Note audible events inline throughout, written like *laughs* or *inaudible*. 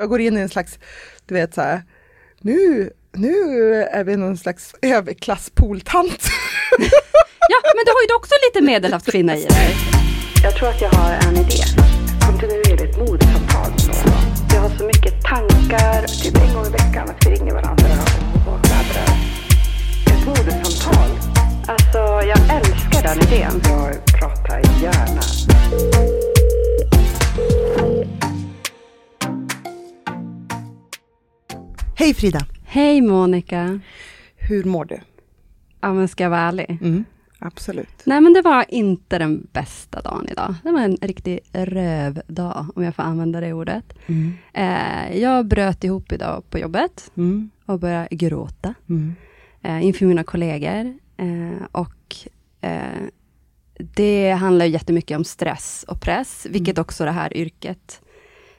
Jag går in i en slags, du vet så här, nu, nu är vi någon slags överklasspooltant. Ja, men du har ju också lite medelhavskvinna i dig. Jag tror att jag har en idé. Kontinuerligt mordsamtal med någon. Jag har så mycket tankar, typ en gång i veckan, att vi ringer varandra och, pladdrar. Ett mordsamtal. Alltså, jag älskar den idén. Jag pratar gärna. Hej Frida! Hej Monica. Hur mår du? Ja, men ska jag vara ärlig? Mm, absolut. Nej, men det var inte den bästa dagen idag. Det var en riktig rövdag, om jag får använda det ordet. Mm. Eh, jag bröt ihop idag på jobbet Mm. och började gråta Mm. eh, inför mina kollegor. Eh, och eh, det handlar ju jättemycket om stress och press, vilket också det här yrket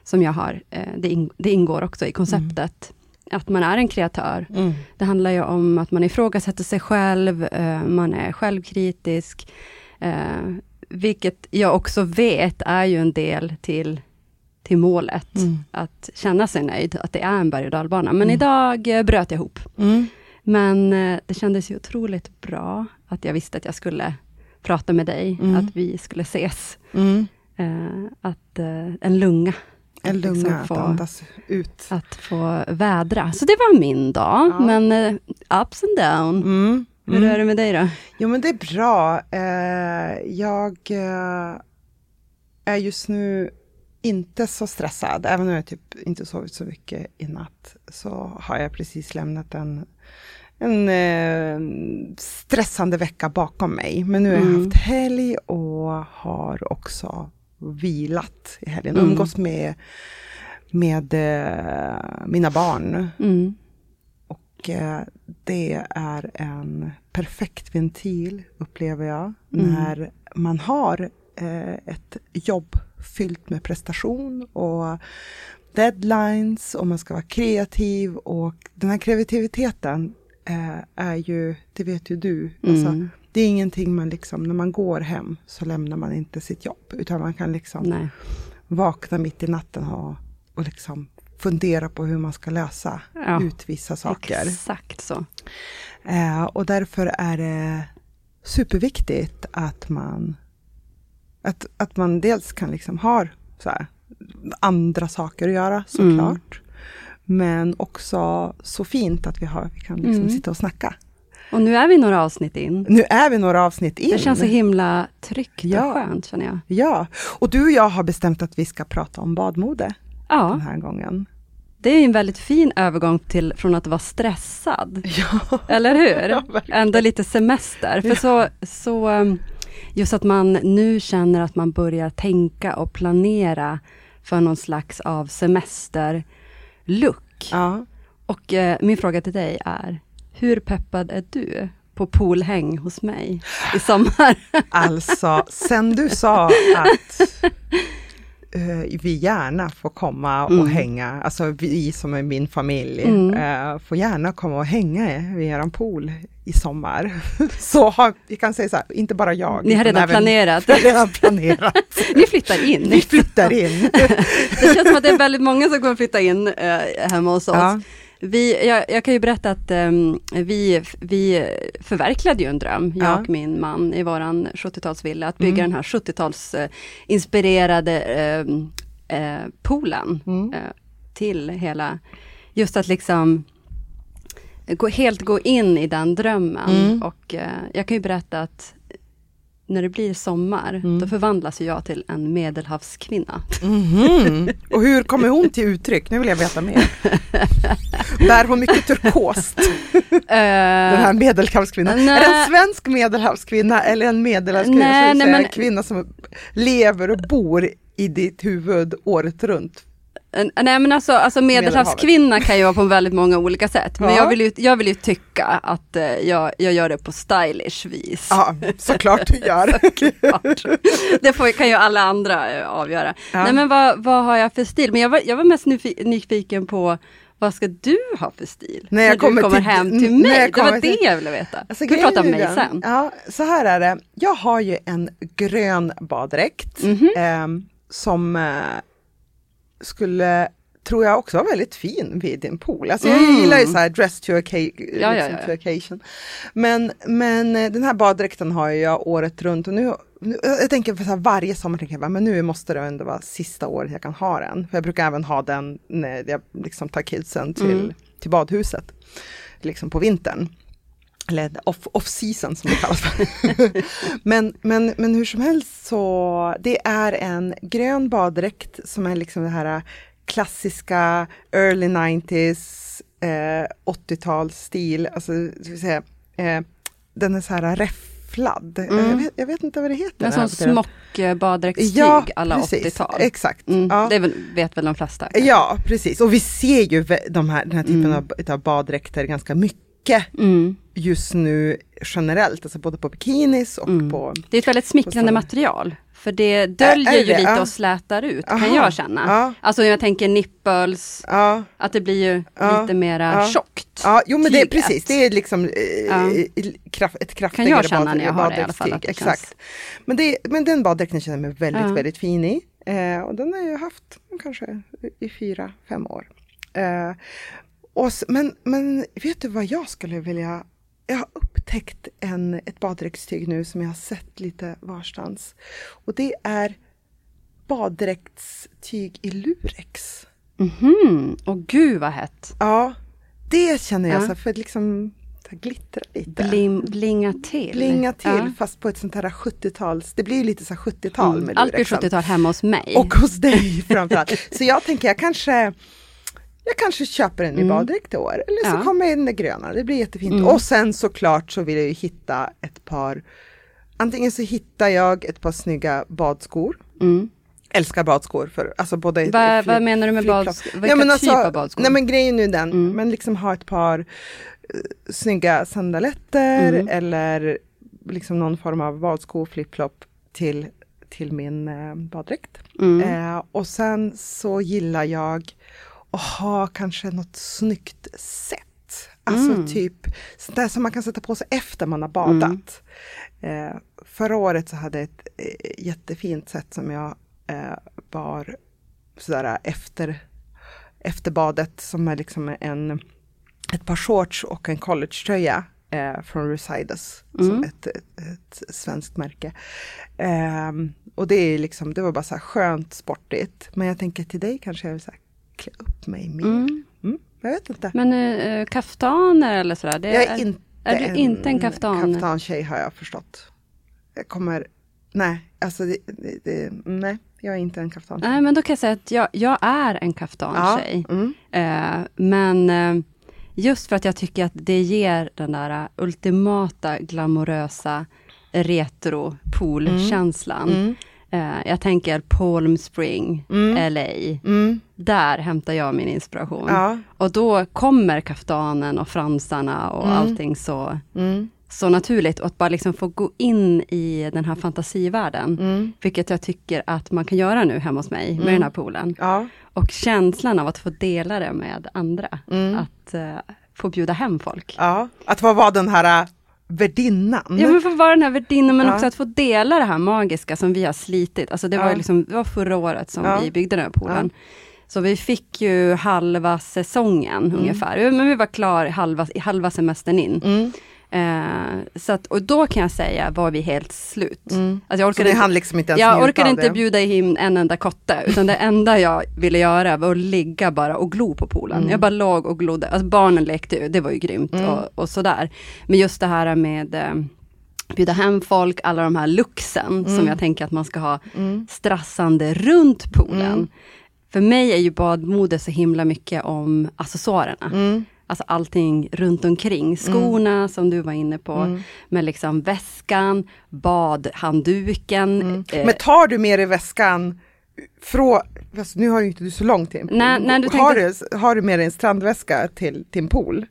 som jag har, eh, det, ing- det ingår också i konceptet. Att man är en kreatör. Mm. Det handlar ju om att man ifrågasätter sig själv, eh, man är självkritisk, eh, vilket jag också vet är ju en del till, till målet, Mm. att känna sig nöjd, att det är en berg och dalbana. Men idag eh, bröt jag ihop. Mm. Men det kändes ju otroligt bra, att jag visste att jag skulle prata med dig, Mm. att vi skulle ses. Mm. Att en lunga, En Att liksom lunga att få- andas ut. att få vädra. Så det var min dag, Ja. men eh, ups and down. Mm. Hur Mm. är det med dig då? Jo men det är bra. Eh, jag eh, är just nu inte så stressad, även om jag typ inte sovit så mycket i natt, så har jag precis lämnat en, en eh, stressande vecka bakom mig. Men nu har jag Mm. haft helg och har också vilat i helgen, Mm. umgås med, med eh, mina barn. Mm. Och eh, det är en perfekt ventil, upplever jag, Mm. när man har eh, ett jobb fyllt med prestation och deadlines och man ska vara kreativ och den här kreativiteten eh, är ju, det vet ju du, alltså, Mm. Det är ingenting man liksom, när man går hem så lämnar man inte sitt jobb, utan man kan liksom Nej. vakna mitt i natten och, och liksom fundera på hur man ska lösa Ja. ut vissa saker. Exakt så. Eh, och därför är det superviktigt att man att, att man dels kan liksom ha så här, andra saker att göra såklart. Men också så fint att vi, har, vi kan liksom Mm. sitta och snacka. Och nu är vi några avsnitt in. Nu är vi några avsnitt in. Det känns så himla tryggt Ja. och skönt känner jag. Ja, och du och jag har bestämt att vi ska prata om badmode den Ja, här gången. det är en väldigt fin övergång till från att vara stressad. Ja. *laughs* Eller hur? *laughs* Ja, verkligen. Ändå lite semester. För så, så, um, just att man nu känner att man börjar tänka och planera för någon slags av semesterlook. ja. Och eh, min fråga till dig är, hur peppad är du på poolhäng hos mig i sommar? *laughs* Alltså, sen du sa att eh, vi gärna får komma och Mm. hänga, alltså vi som är min familj, Mm. eh, får gärna komma och hänga vid eran pool i sommar. *laughs* Så har, vi kan säga så här, inte bara jag. Ni har *laughs* redan planerat. Redan planerat. Ni flyttar in. Vi flyttar in. Det känns som att det är väldigt många som kommer flytta in eh, hemma hos oss. Ja. Vi, jag, jag kan ju berätta att ehm, vi, vi förverkligade ju en dröm, jag Ja. och min man i våran 70-talsvilla, att bygga Mm. den här 70-tals eh, inspirerade ehm, eh, poolen Mm. eh, till hela, just att liksom gå, helt gå in i den drömmen. Mm. Och eh, jag kan ju berätta att när det blir sommar, Mm. då förvandlas jag till en medelhavskvinna. Mhm. *laughs* Och hur kommer hon till uttryck? Nu vill jag veta mer. *laughs* Bär hon mycket turkost? *laughs* Den här medelhavskvinnan. Är det en svensk medelhavskvinna eller en medelhavskvinna Nej, nej, men- en kvinna som lever och bor i ditt huvud året runt? En- Nej men alltså, alltså medelhavskvinna kan ju vara på väldigt många olika sätt. Men Ja. jag, vill ju, jag vill ju tycka att eh, jag, jag gör det på stylish vis. Ja, såklart du gör. *laughs* Klart. Det får, kan ju alla andra eh, avgöra. Ja. Nej men vad, vad har jag för stil? Men jag var, jag var mest nyfi- nyfiken på vad ska du ha för stil? När jag du kommer kommer till- hem till när mig. Det var kommer det till- jag ville veta. Alltså, vi prata om mig den- sen? Ja, så här är det. Jag har ju en grön baddräkt ehm, som eh, skulle, tror jag också var väldigt fin vid din pool. Alltså jag Mm. gillar ju så här dress to, occa- ja, liksom, ja. to occasion. Men, men eh, den här baddräkten har jag året runt och nu, nu jag tänker så här, varje sommar tänker jag men nu måste det ändå vara sista året jag kan ha den. För jag brukar även ha den när jag liksom tar kidsen till, Mm. till badhuset, liksom på vintern eller off, off season som det kallas för. *laughs* men, men, men hur som helst så, det är en grön baddräkt som är liksom det här klassiska early 90s, eh, 80-talsstil, alltså vi säga, eh, den är så här räfflad. Eh, Jag, vet, jag vet inte vad det heter. En sån på det. smock eh, baddräktstyg Ja, alla precis. 80-tal. Exakt. Mm, Ja. Det väl, vet väl de flesta. Ja, precis. Och vi ser ju de här, den här typen Mm. av, av baddräkter ganska mycket Mm. just nu generellt, alltså både på bikinis och Mm. på Det är ett väldigt smickrande material. För det döljer är ju det? lite Ja. och slätar ut, kan Aha. jag känna. Ja. Alltså jag tänker nipples, Ja, att det blir ju Ja. lite mera Ja. tjockt. ja jo men det precis, det är liksom eh, kraft, ett kraftigare Kan jag känna bad- när jag har det i alla fall, baddräktstyg. att det Exakt. känns- Men, det, men den baddräkten känner jag mig väldigt, Ja. väldigt fin i. Eh, och den har jag haft kanske i fyra, fem år. Eh, och, men, men vet du vad jag skulle vilja jag har upptäckt en, ett baddräktstyg nu som jag har sett lite varstans. Och det är baddräktstyg i lurex. Mhm, och gud vad hett. Ja, det känner jag Ja. så för liksom glittra lite. Blim, blinga till. Blinga till Ja. fast på ett sånt här 70-tals, det blir ju lite så här 70-tal Mm. med Allt blir lurexen. 70-tal hemma hos mig. Och hos dig framförallt. så jag tänker jag kanske jag kanske köper en i baddräkt i år. Eller så Mm. Ja. kommer den där gröna, det blir jättefint. Mm. Och sen såklart så vill jag ju hitta ett par Antingen så hittar jag ett par snygga badskor. Mm. Älskar badskor för alltså både Vad, flip- vad menar du med badskor? Vilka typ av badskor? Nej men grejen är ju den, Mm. men liksom ha ett par uh, snygga sandaletter Mm. eller liksom någon form av badsko, flip-flop till, till min eh, baddräkt. Mm. Eh, och sen så gillar jag att ha kanske något snyggt set. Alltså Mm. typ sånt där som man kan sätta på sig efter man har badat. Eh, förra året så hade jag ett eh, jättefint set som jag eh, bar sådär efter, efter badet som är liksom en, ett par shorts och en collegetröja eh, från Resides, som Mm. ett, ett, ett svenskt märke. Ehm, och det är liksom, det var bara så här skönt sportigt. Men jag tänker till dig kanske jag vill här, klä upp mig mer. Mm. Mm, jag vet inte. Men eh, kaftaner eller sådär? Det jag är inte är du inte en kaftan? kaftan-tjej har jag förstått. Jag kommer, nej, alltså det, det, det, nej, jag är inte en kaftan Nej, men då kan jag säga att jag, jag är en kaftantjej. Mm. Eh, men eh, just för att jag tycker att det ger den där ultimata glamorösa retro poolkänslan. Mm. Eh, jag tänker Palm Spring, LA. Mm. Där hämtar jag min inspiration. Ja. Och då kommer kaftanen och fransarna och Mm. allting så, Mm. så naturligt. Och att bara liksom få gå in i den här fantasivärlden. Mm. Vilket jag tycker att man kan göra nu hemma hos mig med den här poolen. Ja. Och känslan av att få dela det med andra. Mm. Att eh, få bjuda hem folk. ja, att få vara den här äh, värdinnan. Ja men få vara den här värdinnan men Ja. också att få dela det här magiska som vi har slitit. Alltså det var Ja. liksom, det var förra året som Ja. vi byggde den här poolen. Så vi fick ju halva säsongen ungefär. Men vi var klar halva, halva semestern in. Mm. Eh, så att, och då kan jag säga var vi helt slut. Alltså jag ni hann liksom inte jag orkade inte bjuda in en enda kotte, utan det enda jag ville göra var att ligga bara och glo på poolen. Mm. Jag bara låg och glodde. Alltså barnen lekte ju, det var ju grymt och, och sådär. Men just det här med eh, bjuda hem folk, alla de här luxen Mm. som jag tänker att man ska ha strassande runt poolen. Mm. För mig är ju badmode så himla mycket om accessoarerna. Mm. Alltså allting runt omkring. Skorna som du var inne på, Mm. med liksom väskan, badhandduken. eh, Men tar du med dig väskan från, fast nu har ju inte du så pool. Nej, nej, du har, tänkte- du, har du med dig en strandväska till, en pool?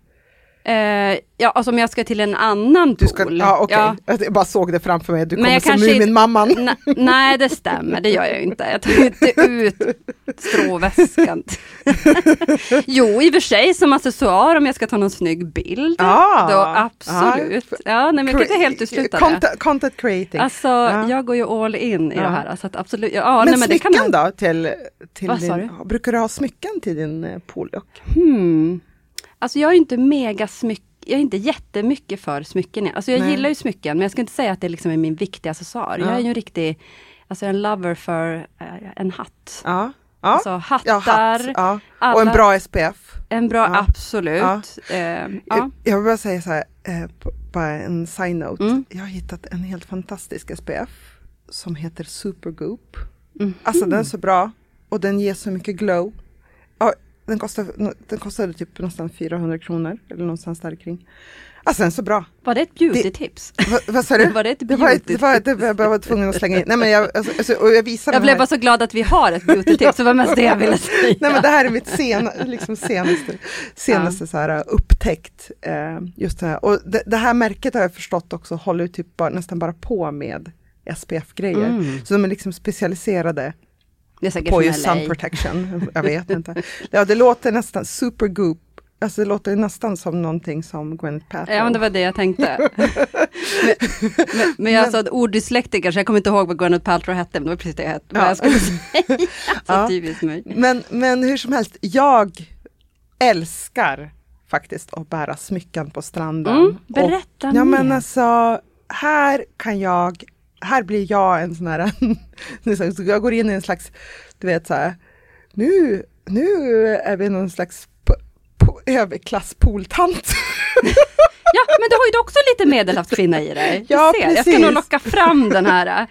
Eh, ja, alltså om jag ska till en annan Du ska, pool. ja, okej. ja. Jag bara såg det framför mig, du Men kommer som Muminmamman. *laughs* Nej, det stämmer, det gör jag inte. Jag tar inte ut stråväskan. *laughs* jo, i och för sig som accessoar om jag ska ta någon snygg bild. Ah, då absolut. Ja, nej, men jag kan inte helt utesluta det. Content, creating. Alltså, Ja. jag går ju all in i det här. Att absolut, ja, men nej, men det kan smycken man, då? Till, till din, brukar du ha smycken till din eh, poollook? hmm. Alltså jag är inte mega smyck jag är inte jättemycket för smycken. Alltså jag Nej. gillar ju smycken, men jag ska inte säga att det liksom är min viktiga accessoar. Jag Ja. är ju en riktig, alltså en lover för eh, en hatt. Ja. Ja. Alltså hattar, ja, hatt, ja. alla- Och en bra SPF. En bra, Ja. absolut. Ja. Eh, Jag, ja. jag vill bara säga så här, eh, bara en side-note. Mm. Jag har hittat en helt fantastisk SPF som heter Supergoop. Mhm. Alltså den är så bra och den ger så mycket glow. Ja, den, kostar, den kostade typ nästan 400 kronor eller någonstans där kring. Alltså den är så bra. Var det ett beauty-tips? Va, vad sa du? *laughs* Var det ett det var, ett, beauty det var, det var, jag var tvungen att slänga in. Nej men jag, alltså, alltså, och jag visar Jag den blev bara så glad att vi har ett beauty-tips, det var mest det jag ville *laughs* säga. Nej men det här är mitt sen, liksom senaste, senaste så här, upptäckt. Eh, just det, här. Och det, det här märket har jag förstått också håller typ bara, nästan bara på med SPF-grejer. Mm. Så de är liksom specialiserade Det är säkert på sun protection. Jag vet inte. Ja, det låter nästan supergoop. Alltså det låter nästan som någonting som Gwyneth Paltrow. Ja men det var det jag tänkte. *laughs* men, men, men jag alltså orddyslektiker så jag kommer inte ihåg vad Gwyneth Paltrow hette, men det var precis det jag, vad Ja. jag skulle säga. *laughs* Ja. typiskt mig. Men, men hur som helst, jag älskar faktiskt att bära smycken på stranden. Mm, berätta och, Ja men mer. alltså, här kan jag, här blir jag en sån *laughs* här, så jag går in i en slags, du vet så här, nu, nu är vi någon slags p- p- överklass pooltant. *laughs* Ja, men du har ju också lite medelhavskvinna i dig. Du *laughs* Ja, ser, jag ska precis. nog locka fram den här.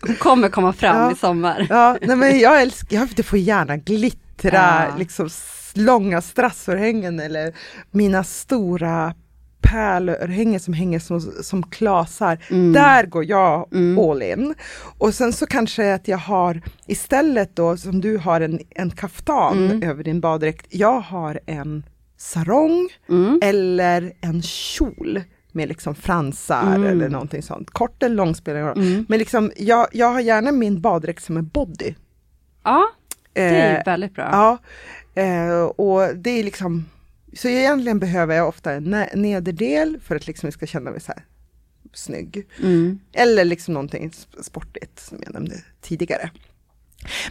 Hon kommer komma fram Ja. i sommar. Ja, nej men jag älskar, jag, det får gärna glittra, Ja. liksom långa strassörhängen eller mina stora pärlörhängen som hänger som, som klasar. Mm. Där går jag all in. Och sen så kanske att jag har istället då som du har en, en kaftan Mm. över din baddräkt. Jag har en sarong Mm. eller en kjol med liksom fransar Mm. eller någonting sånt. Kort eller lång spelar roll. Men liksom, jag, jag har gärna min baddräkt som en body. Ja, det är Eh, väldigt bra. Ja, eh, och det är liksom, så egentligen behöver jag ofta en nederdel för att liksom jag ska känna mig så här snygg. Mm. Eller liksom någonting sp- sportigt som jag nämnde tidigare.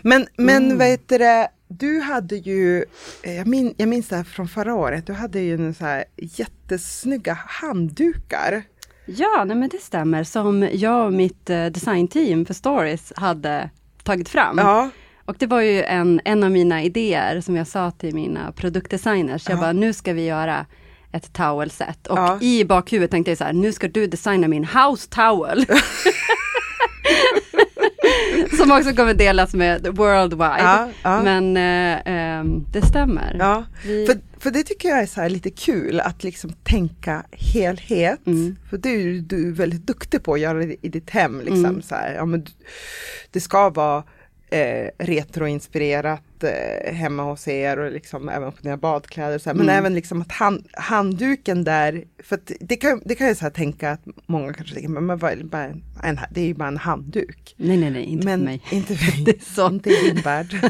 Men, men Mm. vad heter det, du hade ju, eh, jag, min, jag minns det här från förra året, du hade ju en så här jättesnygga handdukar. Ja, nej, men det stämmer. Som jag och mitt eh, designteam för Stories hade tagit fram. Ja, Och det var ju en, en av mina idéer som jag sa till mina produktdesigners. Jag Ja. bara, nu ska vi göra ett towelset. Och Ja. i bakhuvudet tänkte jag så här, nu ska du designa min house towel. *laughs* som också kommer delas med worldwide. Ja, ja. Men eh, ehm, det stämmer. ja. Vi- För, för det tycker jag är så lite kul att liksom tänka helhet. Mm. För det är du väldigt duktig på att göra i ditt hem. Liksom, Mm. så här, ja, men det ska vara eh, retroinspirerat eh, hemma hos er och liksom även på dina badkläder. Så här. Men Mm. även liksom att hand, handduken där, för det kan, det kan jag så här tänka att många kanske tänker, men, men vad bara en, det är ju bara en handduk. Nej, nej, nej, inte men för mig. inte för *laughs* mig. Det är så. Inte i din värld. *laughs*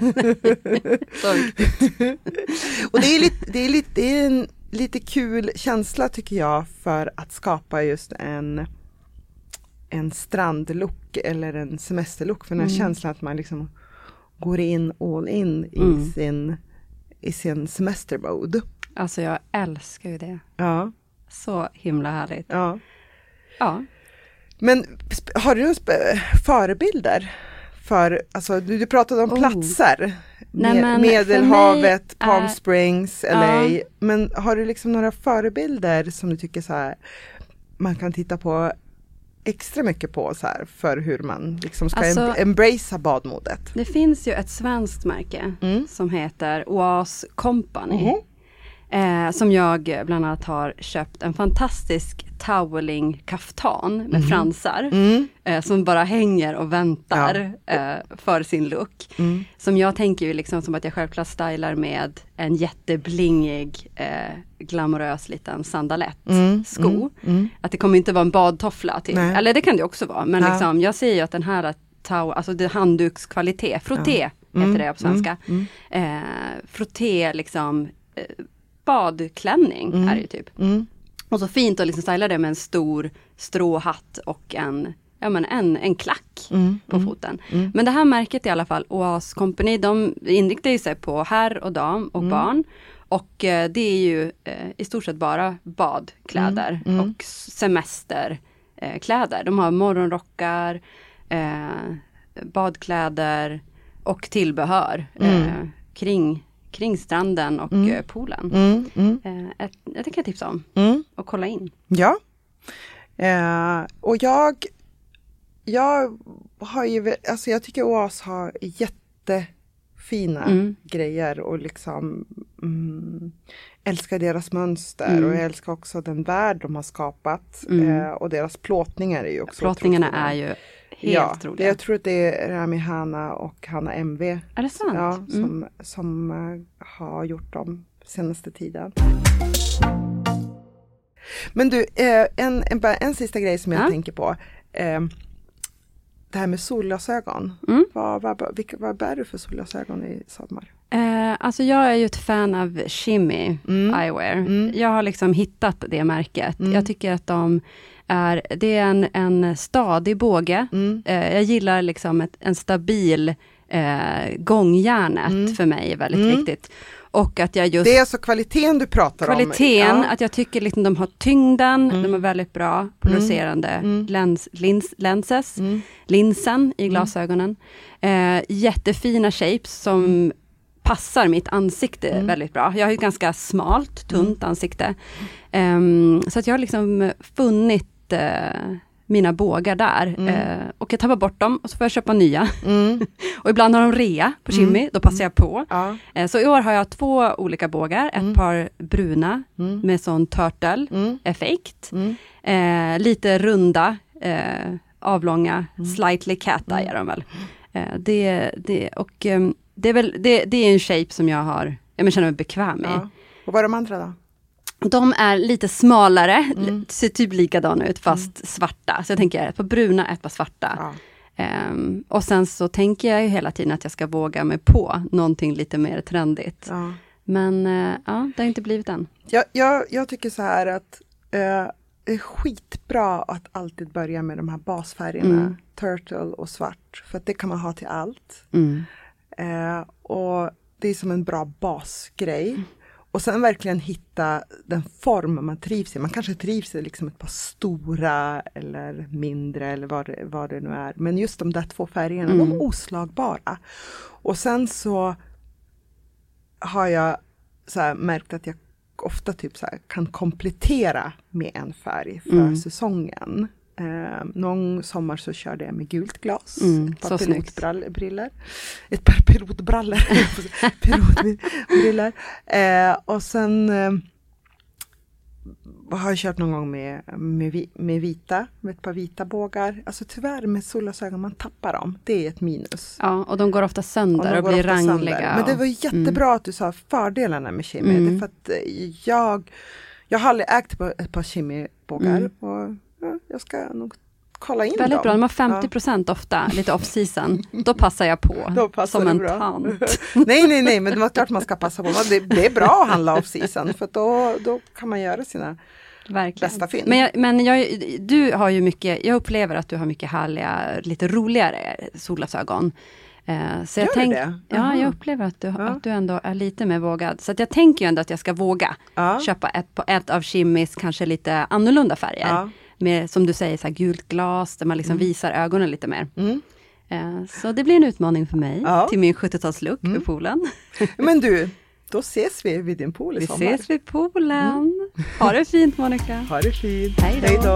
Och det är, lite, det, är lite, det är en lite kul känsla tycker jag för att skapa just en, en strandlook eller en semesterlook. För den här känslan att man liksom går in all in i Mm. sin, i sin semestermode. Alltså jag älskar ju det. Ja, Så himla härligt. ja. Ja. Men har du sp- förebilder? För, alltså, du, du pratade om Oh. platser. Nej, Med- men Medelhavet, mig Palm är- Springs, LA. Ja. Men har du liksom några förebilder som du tycker så här, man kan titta på extra mycket på så här, för hur man liksom ska Alltså- em- embracea badmodet? Det finns ju ett svenskt märke Mm. som heter Oas Company. Mhm. Eh, som jag bland annat har köpt en fantastisk toweling kaftan med Mhm. fransar. Mm. Eh, som bara hänger och väntar eh, för sin look. Mm. Som jag tänker ju liksom som att jag självklart stylar med en jätteblingig, eh, glamorös liten sandalett Mm, sko. mm, mm. Att det kommer inte vara en badtoffla till. Nej. Eller det kan det också vara. Men Ja. liksom, jag ser ju att den här tau, alltså det är handdukskvalitet, frotté Mm, heter det på svenska. mm, Eh, frotté liksom, badklänning är det ju typ. Mm. Och så fint att liksom styla det med en stor stråhatt och en, ja, men en, en klack Mm, på foten. Men det här märket i alla fall, Oas Company, de inriktar ju sig på herr och dam och Mm. barn. Och eh, det är ju eh, i stort sett bara badkläder Mm, och semesterkläder. Eh, de har morgonrockar, eh, badkläder och tillbehör eh, kring, kring stranden och eh, poolen. Mm, mm, Eh, ett, det kan jag tipsa om mm. och kolla in. Ja. Eh, och jag, jag har ju, alltså jag tycker Oas har jättefina Mm. grejer och liksom mm, älskar deras mönster Mm. och jag älskar också den värld de har skapat. Mm. Eh, och deras plåtningar är ju också Plåtningarna är ju helt ja, det, roliga. jag tror att det är Rami Hanna och Hanna MV Är det sant? ja, Mm. som, som eh, har gjort dem senaste tiden. Men du, eh, en, en, en sista grej som jag Ja. tänker på. Eh, det här med solglasögon. Mm. Vad, vad, vad bär du för solglasögon i sommar? Eh, alltså jag är ju ett fan av Shimmy Mm. Eyewear. Mm. Jag har liksom hittat det märket. Mm. Jag tycker att de är, det är en, en stadig båge. Mm. Eh, jag gillar liksom ett, en stabil eh, gångjärnet Mm. för mig är väldigt Mm. viktigt. Och att jag just Det är alltså kvaliteten du pratar Kvaliteten, om? Ja. att jag tycker liksom de har tyngden, Mm. de är väldigt bra producerande Mm. lens, lins, lenses, Mm. linsen i glasögonen. Eh, jättefina shapes som passar mitt ansikte Mm. väldigt bra. Jag har ett ganska smalt, tunt ansikte. Ehm, så att jag har liksom funnit eh, mina bågar där. Mm. Eh, och jag tappar bort dem och så får jag köpa nya. Mm. *laughs* och ibland har de rea på Shimmy, då passar jag på. Ja. Eh, Så i år har jag två olika bågar, ett Mm. par bruna Mm. med sån turtle Mm. effekt. Mm. Eh, lite runda, eh, avlånga, Mm. slightly cat är de väl. Eh, det, det, och, ehm, det, är väl, det, det är en shape som jag har, jag men känner mig bekväm i. Ja. Och vad är de andra då? De är lite smalare, Mm. ser typ likadana ut fast svarta. Så jag tänker ett par bruna, ett par svarta. Ja. Ehm, och sen så tänker jag ju hela tiden att jag ska våga mig på någonting lite mer trendigt. Ja. Men eh, ja, det har inte blivit än. Jag, jag, jag tycker så här att eh, det är skitbra att alltid börja med de här basfärgerna. Mm. Turtle och svart. För att det kan man ha till allt. Mm. Eh, och det är som en bra basgrej. Och sen verkligen hitta den form man trivs i. Man kanske trivs i liksom ett par stora eller mindre eller vad det, vad det nu är. Men just de där två färgerna, de är oslagbara. Och sen så har jag så märkt att jag ofta typ så kan komplettera med en färg för Mm. säsongen. Eh, någon sommar så körde jag med gult glas, Mm, ett par pilotbrallor. Ett par pilotbrallor. *laughs* pilotbrillor. Eh, och sen eh, har jag kört någon gång med, med, med vita, med ett par vita bågar. Alltså tyvärr med solglasögon, man tappar dem. Det är ett minus. Ja, och de går ofta sönder de och går blir rangliga. Men det var och- jättebra att du sa fördelarna med Shimmy. Mm. För att eh, jag, jag har aldrig ägt ett par Shimmy-bågar. Mm. Och ja, jag ska nog kolla in Väldigt dem. bra, de har 50% ofta, lite off-season. Då passar jag på, Då passar som en bra. tant. *laughs* nej, nej, nej, men det var klart man ska passa på. Det, det är bra att handla off-season för att då, då kan man göra sina Verkligen. bästa fynd. Men, jag, men jag, du har ju mycket, jag upplever att du har mycket härliga, lite roligare solglasögon. Eh, så jag tänk, det? Ja, jag upplever att du, Ja. att du ändå är lite mer vågad. Så jag tänker ju ändå att jag ska våga Ja. köpa ett, ett av Kimmis kanske lite annorlunda färger. Ja. Med, som du säger, så här gult glas där man liksom Mm. visar ögonen lite mer. Eh, så det blir en utmaning för mig Ja. Mm. till min 70-talslook vid poolen. Men du, då ses vi vid din pool i Vi sommar. ses vid poolen. Ha det fint Monica. Ha det fint. Hej då.